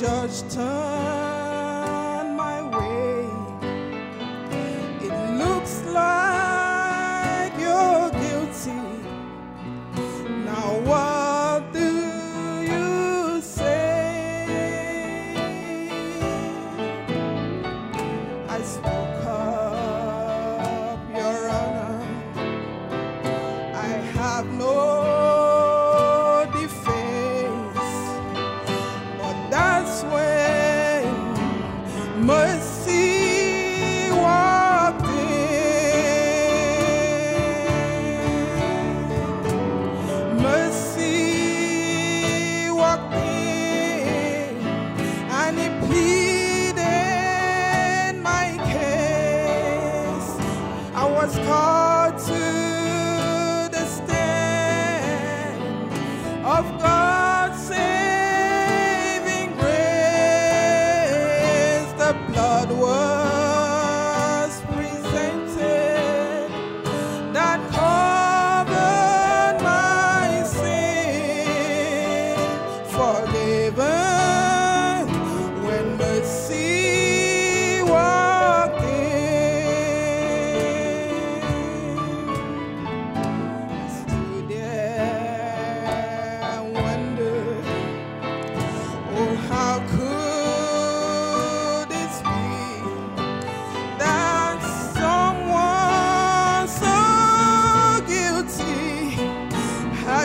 judge time. Was called to the stand of God.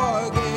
forget.